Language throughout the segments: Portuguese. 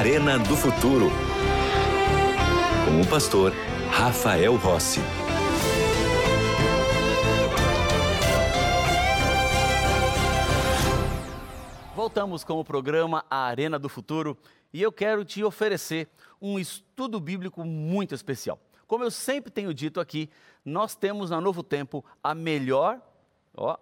Arena do Futuro. Com o pastor Rafael Rossi. Voltamos com o programa A Arena do Futuro e eu quero te oferecer um estudo bíblico muito especial. Como eu sempre tenho dito aqui, nós temos na Novo Tempo a melhor ó,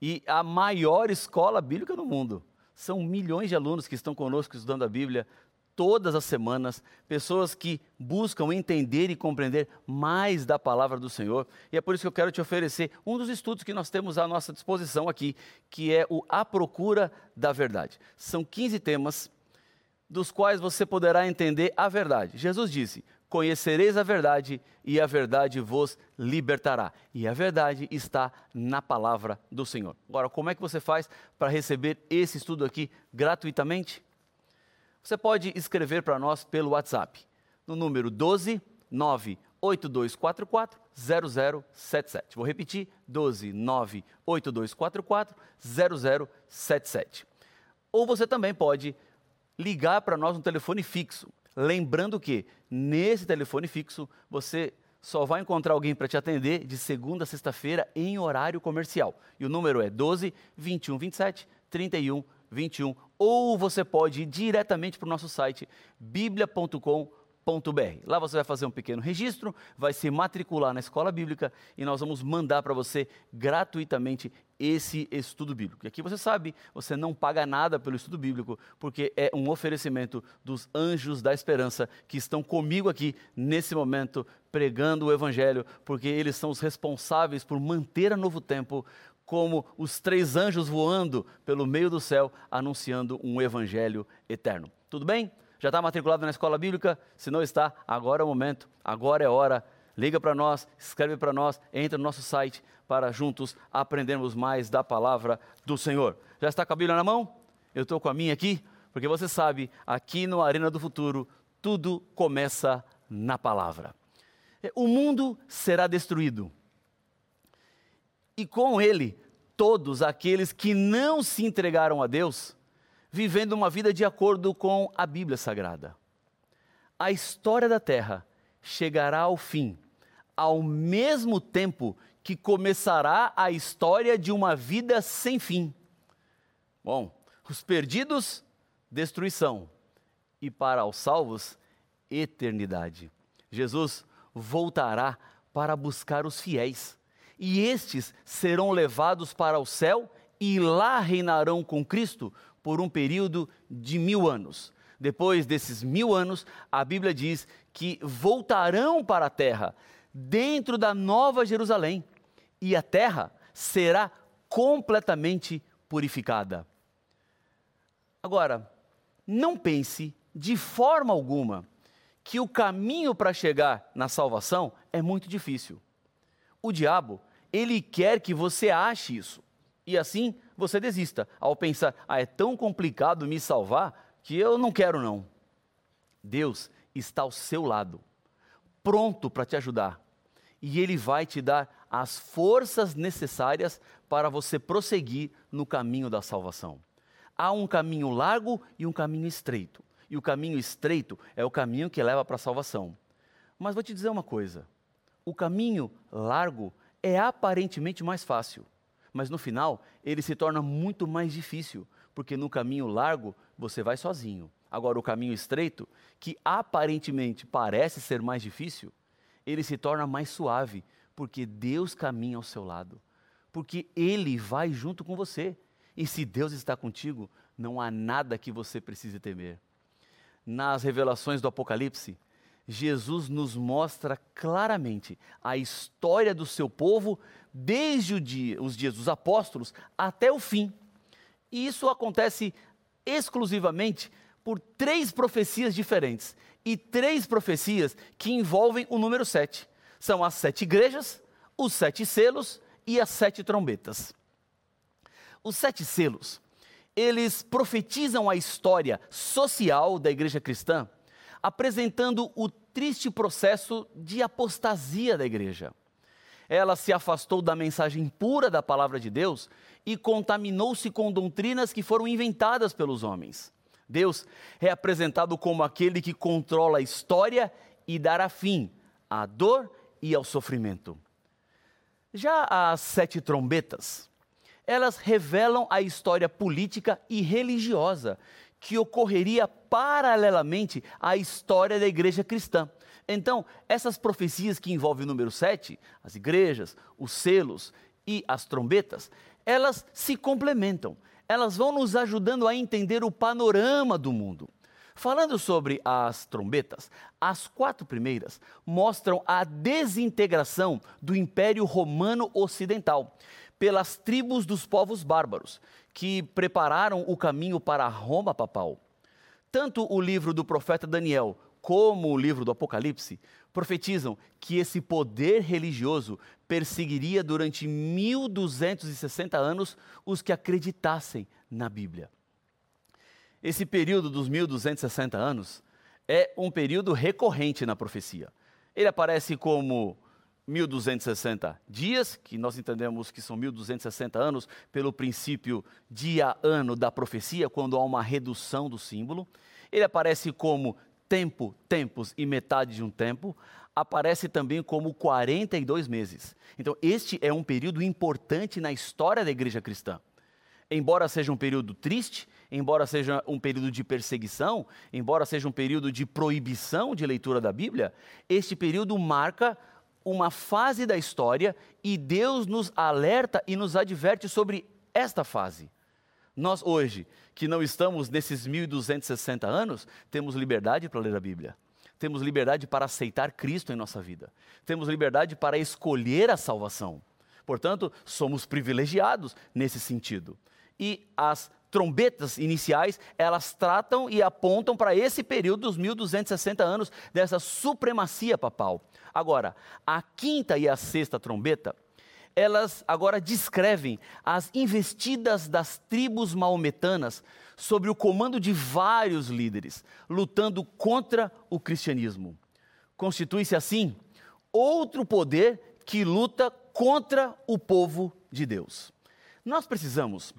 e a maior escola bíblica do mundo. São milhões de alunos que estão conosco estudando a Bíblia todas as semanas, pessoas que buscam entender e compreender mais da palavra do Senhor. E é por isso que eu quero te oferecer um dos estudos que nós temos à nossa disposição aqui, que é o A Procura da Verdade. São 15 temas dos quais você poderá entender a verdade. Jesus disse: Conhecereis a verdade e a verdade vos libertará. E a verdade está na palavra do Senhor. Agora, como é que você faz para receber esse estudo aqui gratuitamente? Você pode escrever para nós pelo WhatsApp, no número 12 98244 0077. Vou repetir: 12 98244 0077. Ou você também pode ligar para nós no telefone fixo. Lembrando que nesse telefone fixo você só vai encontrar alguém para te atender de segunda a sexta-feira em horário comercial. E o número é 12 21 27 31 21. Ou você pode ir diretamente para o nosso site biblia.com.br. Lá você vai fazer um pequeno registro, vai se matricular na escola bíblica e nós vamos mandar para você gratuitamente esse estudo bíblico. E aqui você sabe, você não paga nada pelo estudo bíblico, porque é um oferecimento dos anjos da esperança que estão comigo aqui nesse momento pregando o evangelho, porque eles são os responsáveis por manter a Novo Tempo como os três anjos voando pelo meio do céu, anunciando um evangelho eterno. Tudo bem? Já está matriculado na escola bíblica? Se não está, agora é o momento, agora é hora. Liga para nós, escreve para nós, entra no nosso site para juntos aprendermos mais da palavra do Senhor. Já está com a Bíblia na mão? Eu estou com a minha aqui, porque você sabe, aqui no Arena do Futuro, tudo começa na palavra. O mundo será destruído. E com ele todos aqueles que não se entregaram a Deus, vivendo uma vida de acordo com a Bíblia Sagrada. A história da Terra chegará ao fim, ao mesmo tempo que começará a história de uma vida sem fim. Bom, os perdidos, destruição, e para os salvos, eternidade. Jesus voltará para buscar os fiéis e estes serão levados para o céu e lá reinarão com Cristo por um período de mil anos. Depois desses mil anos, a Bíblia diz que voltarão para a terra, dentro da nova Jerusalém, e a terra será completamente purificada. Agora, não pense de forma alguma que o caminho para chegar na salvação é muito difícil. O diabo ele quer que você ache isso. E assim você desista, ao pensar, ah, é tão complicado me salvar que eu não quero não. Deus está ao seu lado, pronto para te ajudar. E Ele vai te dar as forças necessárias para você prosseguir no caminho da salvação. Há um caminho largo e um caminho estreito. E o caminho estreito é o caminho que leva para a salvação. Mas vou te dizer uma coisa: o caminho largo é aparentemente mais fácil, mas no final ele se torna muito mais difícil, porque no caminho largo você vai sozinho. Agora, o caminho estreito, que aparentemente parece ser mais difícil, ele se torna mais suave, porque Deus caminha ao seu lado, porque Ele vai junto com você. E se Deus está contigo, não há nada que você precise temer. Nas revelações do Apocalipse, Jesus nos mostra claramente a história do seu povo desde dia, os dias dos apóstolos até o fim. E isso acontece exclusivamente por três profecias diferentes e três profecias que envolvem o número sete. São as sete igrejas, os sete selos e as sete trombetas. Os sete selos, eles profetizam a história social da igreja cristã apresentando o triste processo de apostasia da igreja. Ela se afastou da mensagem pura da palavra de Deus e contaminou-se com doutrinas que foram inventadas pelos homens. Deus é apresentado como aquele que controla a história e dará fim à dor e ao sofrimento. Já as sete trombetas, elas revelam a história política e religiosa que ocorreria paralelamente à história da igreja cristã. Então, essas profecias que envolvem o número 7, as igrejas, os selos e as trombetas, elas se complementam. Elas vão nos ajudando a entender o panorama do mundo. Falando sobre as trombetas, as quatro primeiras mostram a desintegração do Império Romano Ocidental pelas tribos dos povos bárbaros, que prepararam o caminho para Roma papal. Tanto o livro do profeta Daniel como o livro do Apocalipse profetizam que esse poder religioso perseguiria durante 1260 anos os que acreditassem na Bíblia. Esse período dos 1260 anos é um período recorrente na profecia. Ele aparece como 1260 dias, que nós entendemos que são 1260 anos pelo princípio dia-ano da profecia, quando há uma redução do símbolo. Ele aparece como tempo, tempos e metade de um tempo. Aparece também como 42 meses. Então, este é um período importante na história da igreja cristã. Embora seja um período triste, embora seja um período de perseguição, embora seja um período de proibição de leitura da Bíblia, este período marca uma fase da história e Deus nos alerta e nos adverte sobre esta fase. Nós hoje, que não estamos nesses 1260 anos, temos liberdade para ler a Bíblia. Temos liberdade para aceitar Cristo em nossa vida. Temos liberdade para escolher a salvação. Portanto, somos privilegiados nesse sentido. E as trombetas iniciais, elas tratam e apontam para esse período dos 1260 anos dessa supremacia papal. Agora, a quinta e a sexta trombeta, elas agora descrevem as investidas das tribos maometanas sobre o comando de vários líderes, lutando contra o cristianismo. Constitui-se assim outro poder que luta contra o povo de Deus. Nós precisamos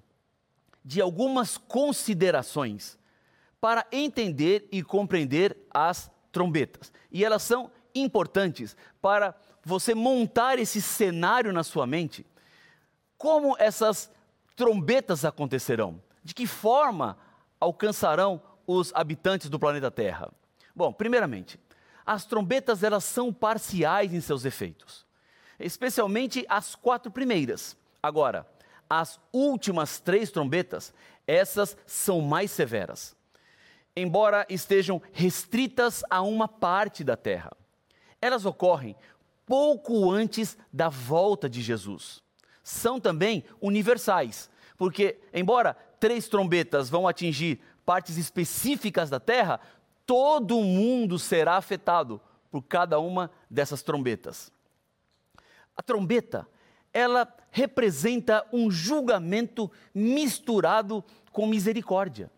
de algumas considerações para entender e compreender as trombetas. E elas são importantes para você montar esse cenário na sua mente. Como essas trombetas acontecerão? De que forma alcançarão os habitantes do planeta Terra? Bom, primeiramente, as trombetas elas são parciais em seus efeitos, especialmente as quatro primeiras. Agora, as últimas três trombetas, essas são mais severas, embora estejam restritas a uma parte da terra. Elas ocorrem pouco antes da volta de Jesus. São também universais, porque, embora três trombetas vão atingir partes específicas da terra, todo mundo será afetado por cada uma dessas trombetas. A trombeta ela representa um julgamento misturado com misericórdia.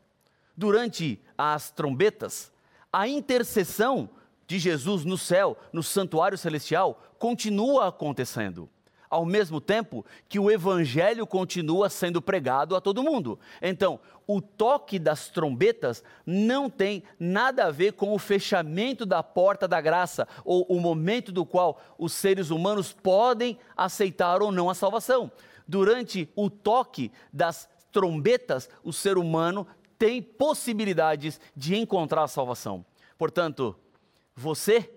Durante as trombetas, a intercessão de Jesus no céu, no santuário celestial, continua acontecendo ao mesmo tempo que o evangelho continua sendo pregado a todo mundo. Então, o toque das trombetas não tem nada a ver com o fechamento da porta da graça ou o momento do qual os seres humanos podem aceitar ou não a salvação. Durante o toque das trombetas, o ser humano tem possibilidades de encontrar a salvação. Portanto, você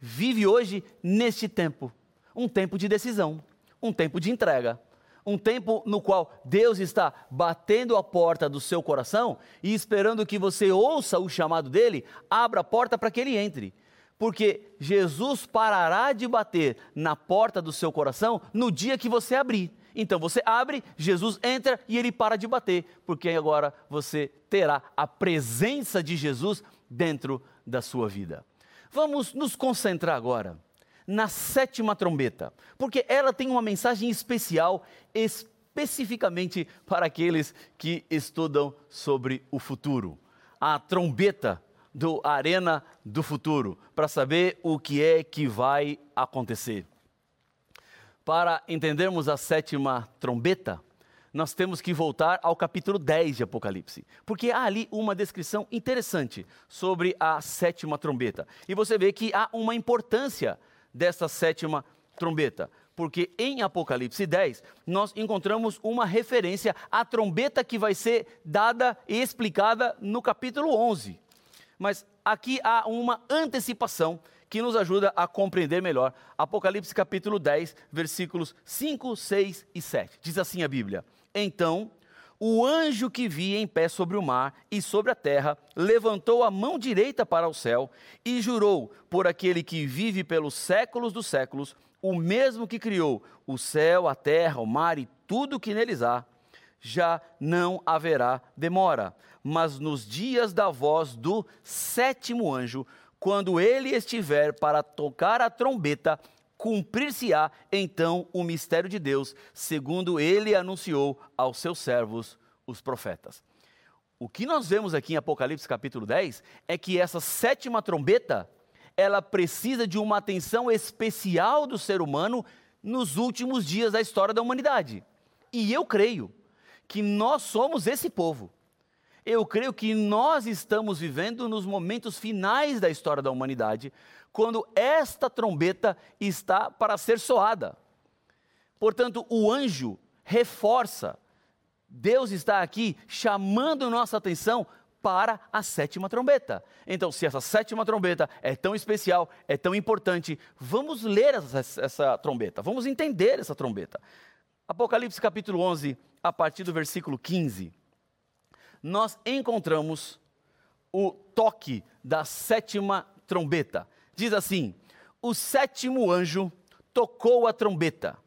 vive hoje neste tempo, um tempo de decisão um tempo de entrega. Um tempo no qual Deus está batendo a porta do seu coração e esperando que você ouça o chamado dele, abra a porta para que ele entre. Porque Jesus parará de bater na porta do seu coração no dia que você abrir. Então você abre, Jesus entra e ele para de bater, porque agora você terá a presença de Jesus dentro da sua vida. Vamos nos concentrar agora na sétima trombeta, porque ela tem uma mensagem especial, especificamente para aqueles que estudam sobre o futuro. A trombeta do Arena do Futuro, para saber o que é que vai acontecer. Para entendermos a sétima trombeta, nós temos que voltar ao capítulo 10 de Apocalipse, porque há ali uma descrição interessante sobre a sétima trombeta. E você vê que há uma importância dessa sétima trombeta, porque em Apocalipse 10 nós encontramos uma referência à trombeta que vai ser dada e explicada no capítulo 11. Mas aqui há uma antecipação que nos ajuda a compreender melhor. Apocalipse capítulo 10, versículos 5, 6 e 7. Diz assim a Bíblia: Então o anjo que via em pé sobre o mar e sobre a terra levantou a mão direita para o céu e jurou por aquele que vive pelos séculos dos séculos, o mesmo que criou o céu, a terra, o mar e tudo o que neles há, já não haverá demora. Mas nos dias da voz do sétimo anjo, quando ele estiver para tocar a trombeta, cumprir-se-á então o mistério de Deus, segundo ele anunciou aos seus servos, os profetas. O que nós vemos aqui em Apocalipse capítulo 10 é que essa sétima trombeta, ela precisa de uma atenção especial do ser humano nos últimos dias da história da humanidade. E eu creio que nós somos esse povo eu creio que nós estamos vivendo nos momentos finais da história da humanidade, quando esta trombeta está para ser soada. Portanto, o anjo reforça, Deus está aqui chamando nossa atenção para a sétima trombeta. Então, se essa sétima trombeta é tão especial, é tão importante, vamos ler essa, essa, trombeta, vamos entender essa trombeta. Apocalipse capítulo 11, a partir do versículo 15 nós encontramos o toque da sétima trombeta. Diz assim: O sétimo anjo tocou a trombeta,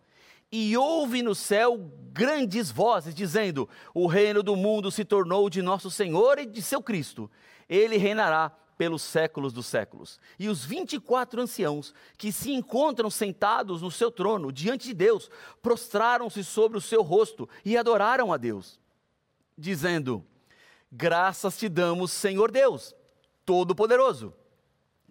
e houve no céu grandes vozes, dizendo: O reino do mundo se tornou de nosso Senhor e de seu Cristo. Ele reinará pelos séculos dos séculos. E os 24 anciãos que se encontram sentados no seu trono diante de Deus, prostraram-se sobre o seu rosto e adoraram a Deus, dizendo: Graças te damos, Senhor Deus, Todo-Poderoso,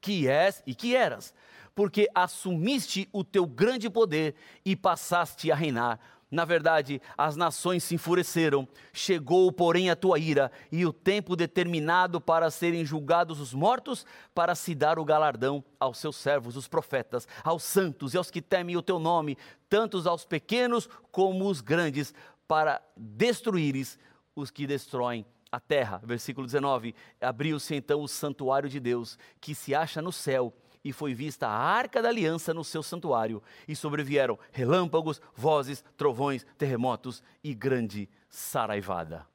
que és e que eras, porque assumiste o teu grande poder e passaste a reinar. Na verdade, as nações se enfureceram, chegou, porém, a tua ira e o tempo determinado para serem julgados os mortos, para se dar o galardão aos seus servos, os profetas, aos santos e aos que temem o teu nome, tantos aos pequenos como os grandes, para destruíres os que destroem a terra. Versículo 19: Abriu-se então o santuário de Deus, que se acha no céu, e foi vista a arca da aliança no seu santuário, e sobrevieram relâmpagos, vozes, trovões, terremotos e grande saraivada.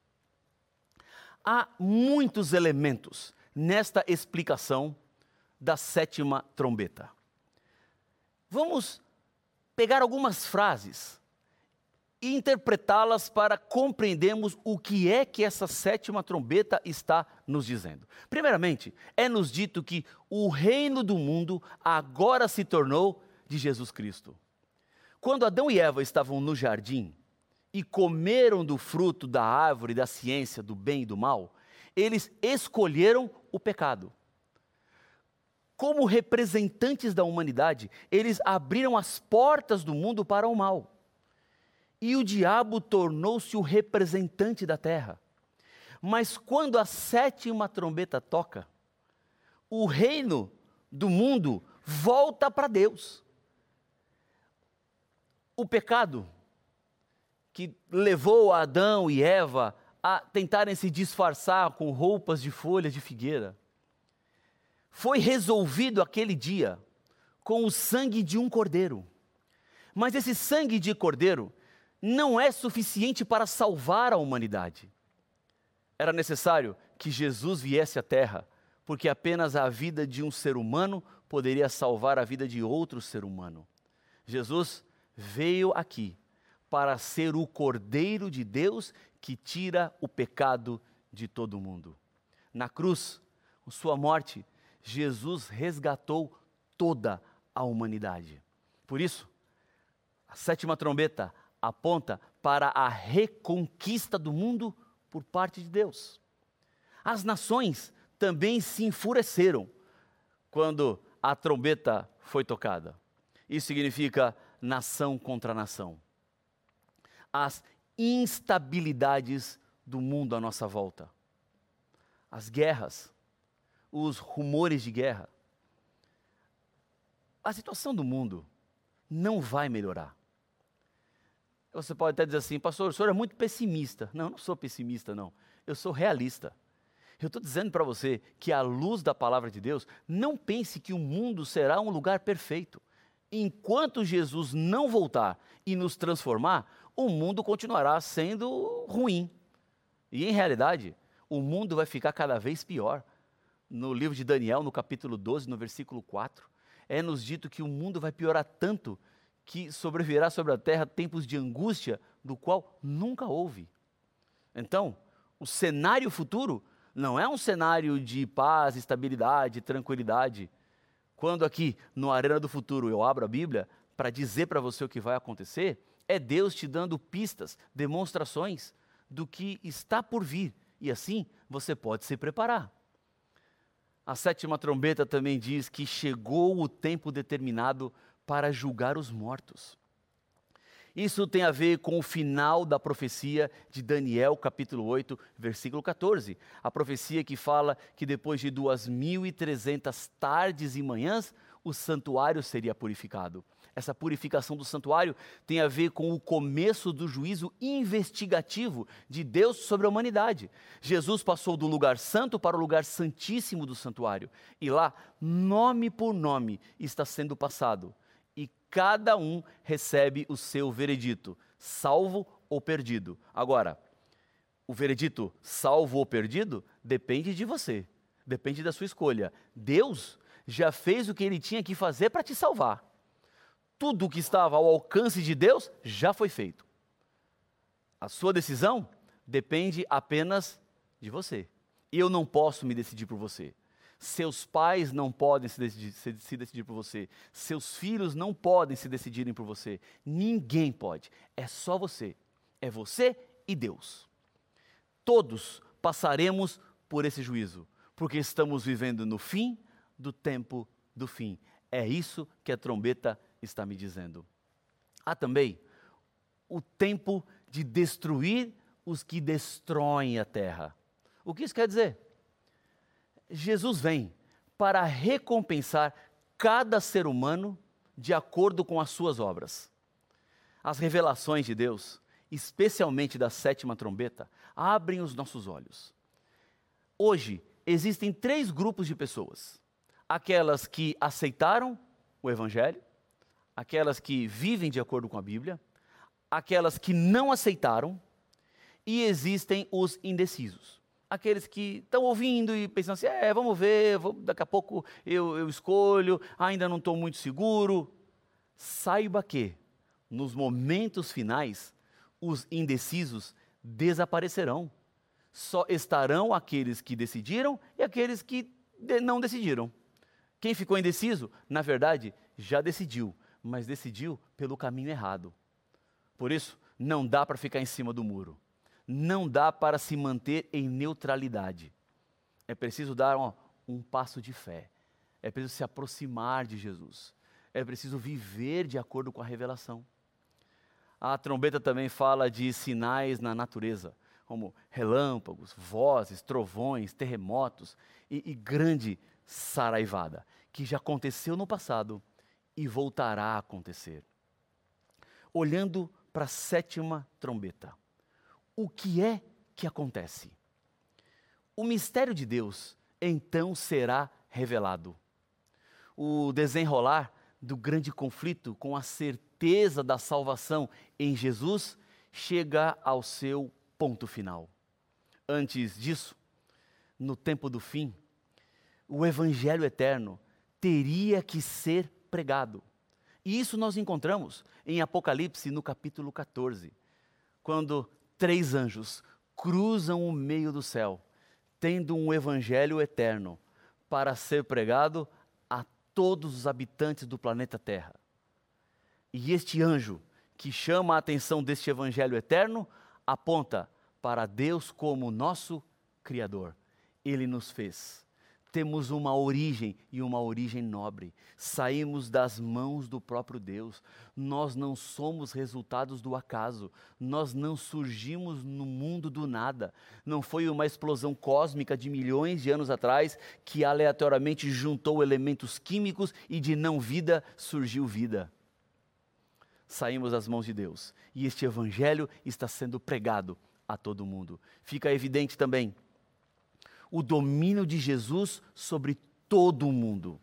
Há muitos elementos nesta explicação da sétima trombeta. Vamos pegar algumas frases interpretá-las para compreendermos o que é que essa sétima trombeta está nos dizendo. Primeiramente, é nos dito que o reino do mundo agora se tornou de Jesus Cristo. Quando Adão e Eva estavam no jardim e comeram do fruto da árvore da ciência do bem e do mal, eles escolheram o pecado. Como representantes da humanidade, eles abriram as portas do mundo para o mal e o diabo tornou-se o representante da terra. Mas quando a sétima trombeta toca, o reino do mundo volta para Deus. O pecado que levou Adão e Eva a tentarem se disfarçar com roupas de folhas de figueira, foi resolvido aquele dia com o sangue de um cordeiro. Mas esse sangue de cordeiro não é suficiente para salvar a humanidade. Era necessário que Jesus viesse à Terra, porque apenas a vida de um ser humano poderia salvar a vida de outro ser humano. Jesus veio aqui para ser o Cordeiro de Deus que tira o pecado de todo mundo. Na cruz, com sua morte, Jesus resgatou toda a humanidade. Por isso, a sétima trombeta aponta para a reconquista do mundo por parte de Deus. As nações também se enfureceram quando a trombeta foi tocada. Isso significa nação contra nação. As instabilidades do mundo à nossa volta. As guerras, os rumores de guerra. A situação do mundo não vai melhorar. Você pode até dizer assim, pastor, o senhor é muito pessimista. Não, eu não sou pessimista, não. Eu sou realista. Eu estou dizendo para você que, à luz da palavra de Deus, não pense que o mundo será um lugar perfeito. Enquanto Jesus não voltar e nos transformar, o mundo continuará sendo ruim. E, em realidade, o mundo vai ficar cada vez pior. No livro de Daniel, no capítulo 12, no versículo 4, é nos dito que o mundo vai piorar tanto que sobrevirá sobre a terra tempos de angústia, do qual nunca houve. Então, o cenário futuro não é um cenário de paz, estabilidade, tranquilidade. Quando aqui no Arena do Futuro eu abro a Bíblia para dizer para você o que vai acontecer, é Deus te dando pistas, demonstrações do que está por vir. E assim você pode se preparar. A sétima trombeta também diz que chegou o tempo determinado para julgar os mortos. Isso tem a ver com o final da profecia de Daniel, capítulo 8, versículo 14. A profecia que fala que depois de 2.300 tardes e manhãs, o santuário seria purificado. Essa purificação do santuário tem a ver com o começo do juízo investigativo de Deus sobre a humanidade. Jesus passou do lugar santo para o lugar santíssimo do santuário. E lá, nome por nome, está sendo passado cada um recebe o seu veredito, salvo ou perdido. Agora, o veredito salvo ou perdido depende de você, depende da sua escolha. Deus já fez o que ele tinha que fazer para te salvar. Tudo o que estava ao alcance de Deus já foi feito. A sua decisão depende apenas de você. Eu não posso me decidir por você. Seus pais não podem se decidir, se, decidir, por você. Seus filhos não podem se decidirem por você. Ninguém pode. É só você. É você e Deus. Todos passaremos por esse juízo, porque estamos vivendo no fim do tempo do fim. É isso que a trombeta está me dizendo. Há também o tempo de destruir os que destroem a terra. O que isso quer dizer? Jesus vem para recompensar cada ser humano de acordo com as suas obras. As revelações de Deus, especialmente da sétima trombeta, abrem os nossos olhos. Hoje, existem três grupos de pessoas: aquelas que aceitaram o Evangelho, aquelas que vivem de acordo com a Bíblia, aquelas que não aceitaram, e existem os indecisos aqueles que estão ouvindo e pensando assim: é, vamos ver, vou, daqui a pouco eu, eu escolho, ainda não estou muito seguro. Saiba que, nos momentos finais, os indecisos desaparecerão. Só estarão aqueles que decidiram e aqueles que não decidiram. Quem ficou indeciso, na verdade, já decidiu, mas decidiu pelo caminho errado. Por isso, não dá para ficar em cima do muro não dá para se manter em neutralidade. É preciso dar ó, um passo de fé. É preciso se aproximar de Jesus. É preciso viver de acordo com a revelação. A trombeta também fala de sinais na natureza, como relâmpagos, vozes, trovões, terremotos e, e grande saraivada, que já aconteceu no passado e voltará a acontecer. Olhando para a sétima trombeta o que é que acontece? O mistério de Deus então será revelado. O desenrolar do grande conflito com a certeza da salvação em Jesus chega ao seu ponto final. Antes disso, no tempo do fim, o evangelho eterno teria que ser pregado. E isso nós encontramos em Apocalipse no capítulo 14, quando três anjos cruzam o meio do céu, tendo um evangelho eterno para ser pregado a todos os habitantes do planeta Terra. E este anjo que chama a atenção deste evangelho eterno aponta para Deus como nosso Criador. Ele nos fez, temos uma origem e uma origem nobre. Saímos das mãos do próprio Deus. Nós não somos resultados do acaso. Nós não surgimos no mundo do nada. Não foi uma explosão cósmica de milhões de anos atrás que aleatoriamente juntou elementos químicos e de não vida surgiu vida. Saímos das mãos de Deus e este evangelho está sendo pregado a todo mundo. Fica evidente também o domínio de Jesus sobre todo o mundo.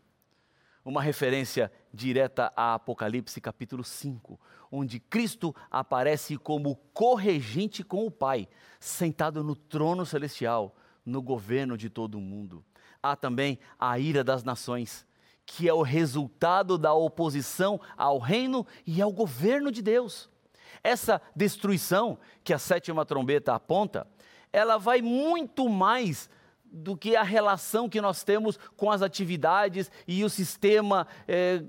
Uma referência direta a Apocalipse capítulo 5, onde Cristo aparece como corregente com o Pai, sentado no trono celestial, no governo de todo o mundo. Há também a ira das nações, que é o resultado da oposição ao reino e ao governo de Deus. Essa destruição que a sétima trombeta aponta, ela vai muito mais do que a relação que nós temos com as atividades e o sistema é,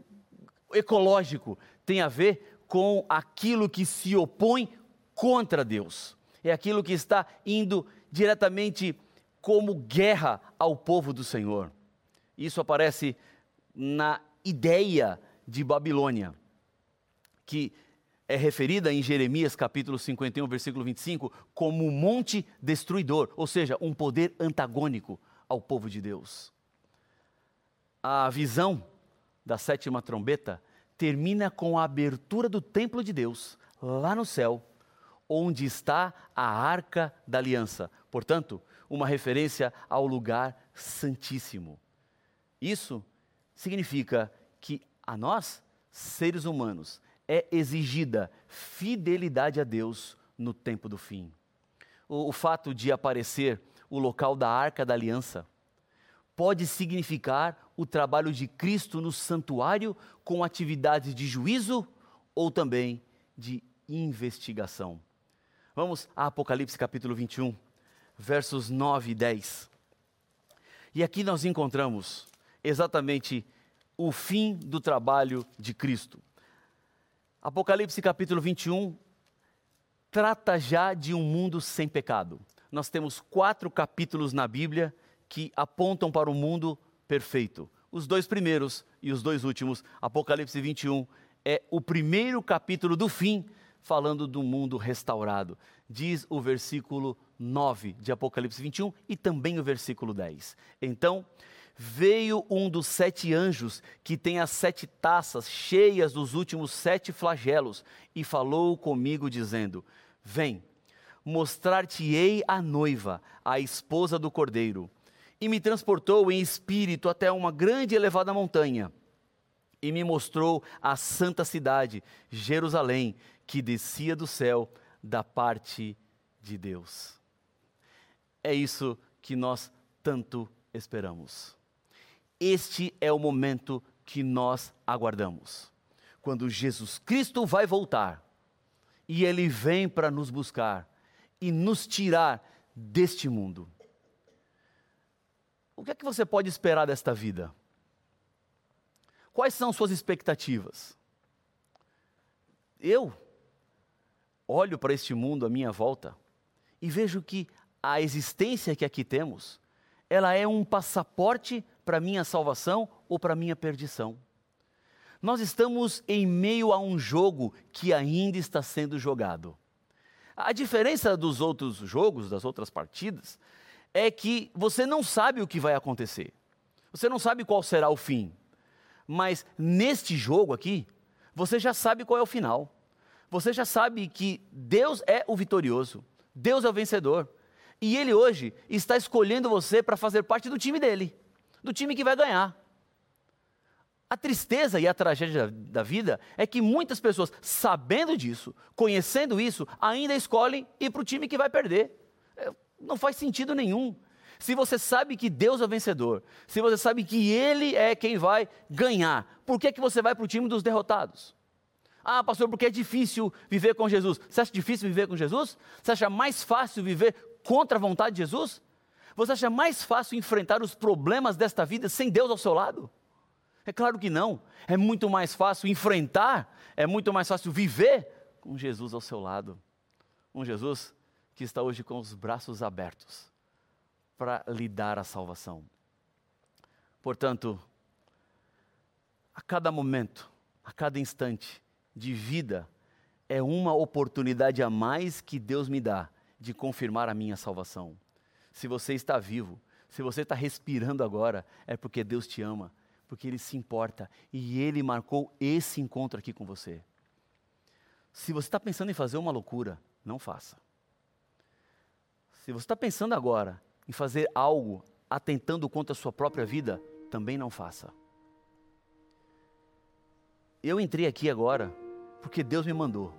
ecológico. Tem a ver com aquilo que se opõe contra Deus. É aquilo que está indo diretamente como guerra ao povo do Senhor. Isso aparece na ideia de Babilônia, que é referida em Jeremias capítulo 51, versículo 25, como um monte destruidor, ou seja, um poder antagônico ao povo de Deus. A visão da sétima trombeta termina com a abertura do templo de Deus, lá no céu, onde está a arca da aliança. Portanto, uma referência ao lugar santíssimo. Isso significa que a nós, seres humanos, é exigida fidelidade a Deus no tempo do fim. O, o fato de aparecer o local da arca da aliança pode significar o trabalho de Cristo no santuário com atividades de juízo ou também de investigação. Vamos a Apocalipse capítulo 21, versos 9 e 10. E aqui nós encontramos exatamente o fim do trabalho de Cristo. Apocalipse capítulo 21 trata já de um mundo sem pecado. Nós temos quatro capítulos na Bíblia que apontam para o mundo perfeito. Os dois primeiros e os dois últimos, Apocalipse 21, é o primeiro capítulo do fim, falando do mundo restaurado. Diz o versículo 9 de Apocalipse 21 e também o versículo 10. Então, veio um dos sete anjos que tem as sete taças cheias dos últimos sete flagelos e falou comigo, dizendo: Vem, mostrar-te-ei a noiva, a esposa do cordeiro. E me transportou em espírito até uma grande e elevada montanha, e me mostrou a santa cidade, Jerusalém, que descia do céu da parte de Deus. É isso que nós tanto esperamos. Este é o momento que nós aguardamos. Quando Jesus Cristo vai voltar e ele vem para nos buscar e nos tirar deste mundo. O que é que você pode esperar desta vida? Quais são suas expectativas? Eu olho para este mundo à minha volta e vejo que a existência que aqui temos, ela é um passaporte para minha salvação ou para minha perdição. Nós estamos em meio a um jogo que ainda está sendo jogado. A diferença dos outros jogos, das outras partidas, é que você não sabe o que vai acontecer. Você não sabe qual será o fim. Mas neste jogo aqui, você já sabe qual é o final. Você já sabe que Deus é o vitorioso, Deus é o vencedor. E Ele hoje está escolhendo você para fazer parte do time dele do time que vai ganhar. A tristeza e a tragédia da vida é que muitas pessoas, sabendo disso, conhecendo isso, ainda escolhem ir para o time que vai perder. É, não faz sentido nenhum. Se você sabe que Deus é vencedor, se você sabe que Ele é quem vai ganhar, por que, que você vai para o time dos derrotados? Ah, pastor, porque é difícil viver com Jesus. Você acha difícil viver com Jesus? Você acha mais fácil viver contra a vontade de Jesus? Você acha mais fácil enfrentar os problemas desta vida sem Deus ao seu lado? É claro que não. É muito mais fácil enfrentar, é muito mais fácil viver com Jesus ao seu lado. Um Jesus que está hoje com os braços abertos para lhe dar a salvação. Portanto, a cada momento, a cada instante de vida, é uma oportunidade a mais que Deus me dá de confirmar a minha salvação. Se você está vivo, se você está respirando agora, é porque Deus te ama, porque Ele se importa e Ele marcou esse encontro aqui com você. Se você está pensando em fazer uma loucura, não faça. Se você está pensando agora em fazer algo atentando contra a sua própria vida, também não faça. Eu entrei aqui agora porque Deus me mandou.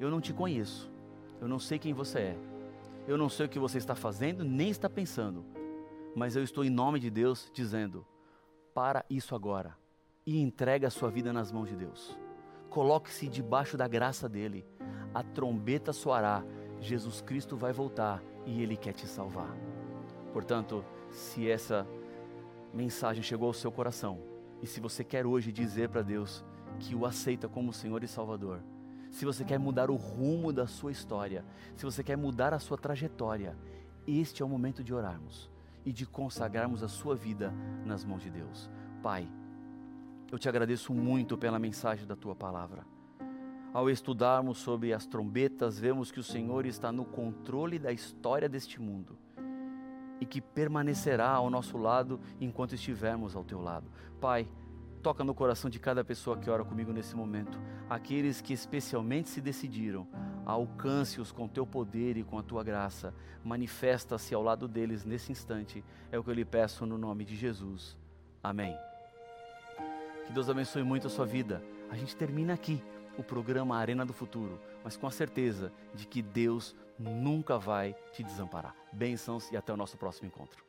Eu não te conheço. Eu não sei quem você é. Eu não sei o que você está fazendo, nem está pensando. Mas eu estou em nome de Deus dizendo: para isso agora e entrega a sua vida nas mãos de Deus. Coloque-se debaixo da graça dele. A trombeta soará. Jesus Cristo vai voltar e ele quer te salvar. Portanto, se essa mensagem chegou ao seu coração e se você quer hoje dizer para Deus que o aceita como Senhor e Salvador, se você quer mudar o rumo da sua história, se você quer mudar a sua trajetória, este é o momento de orarmos e de consagrarmos a sua vida nas mãos de Deus. Pai, eu te agradeço muito pela mensagem da tua palavra. Ao estudarmos sobre as trombetas, vemos que o Senhor está no controle da história deste mundo e que permanecerá ao nosso lado enquanto estivermos ao teu lado. Pai, toca no coração de cada pessoa que ora comigo nesse momento, aqueles que especialmente se decidiram, alcance-os com teu poder e com a tua graça, manifesta-se ao lado deles nesse instante, é o que eu lhe peço no nome de Jesus. Amém. Que Deus abençoe muito a sua vida. A gente termina aqui o programa Arena do Futuro, mas com a certeza de que Deus nunca vai te desamparar. Bênçãos e até o nosso próximo encontro.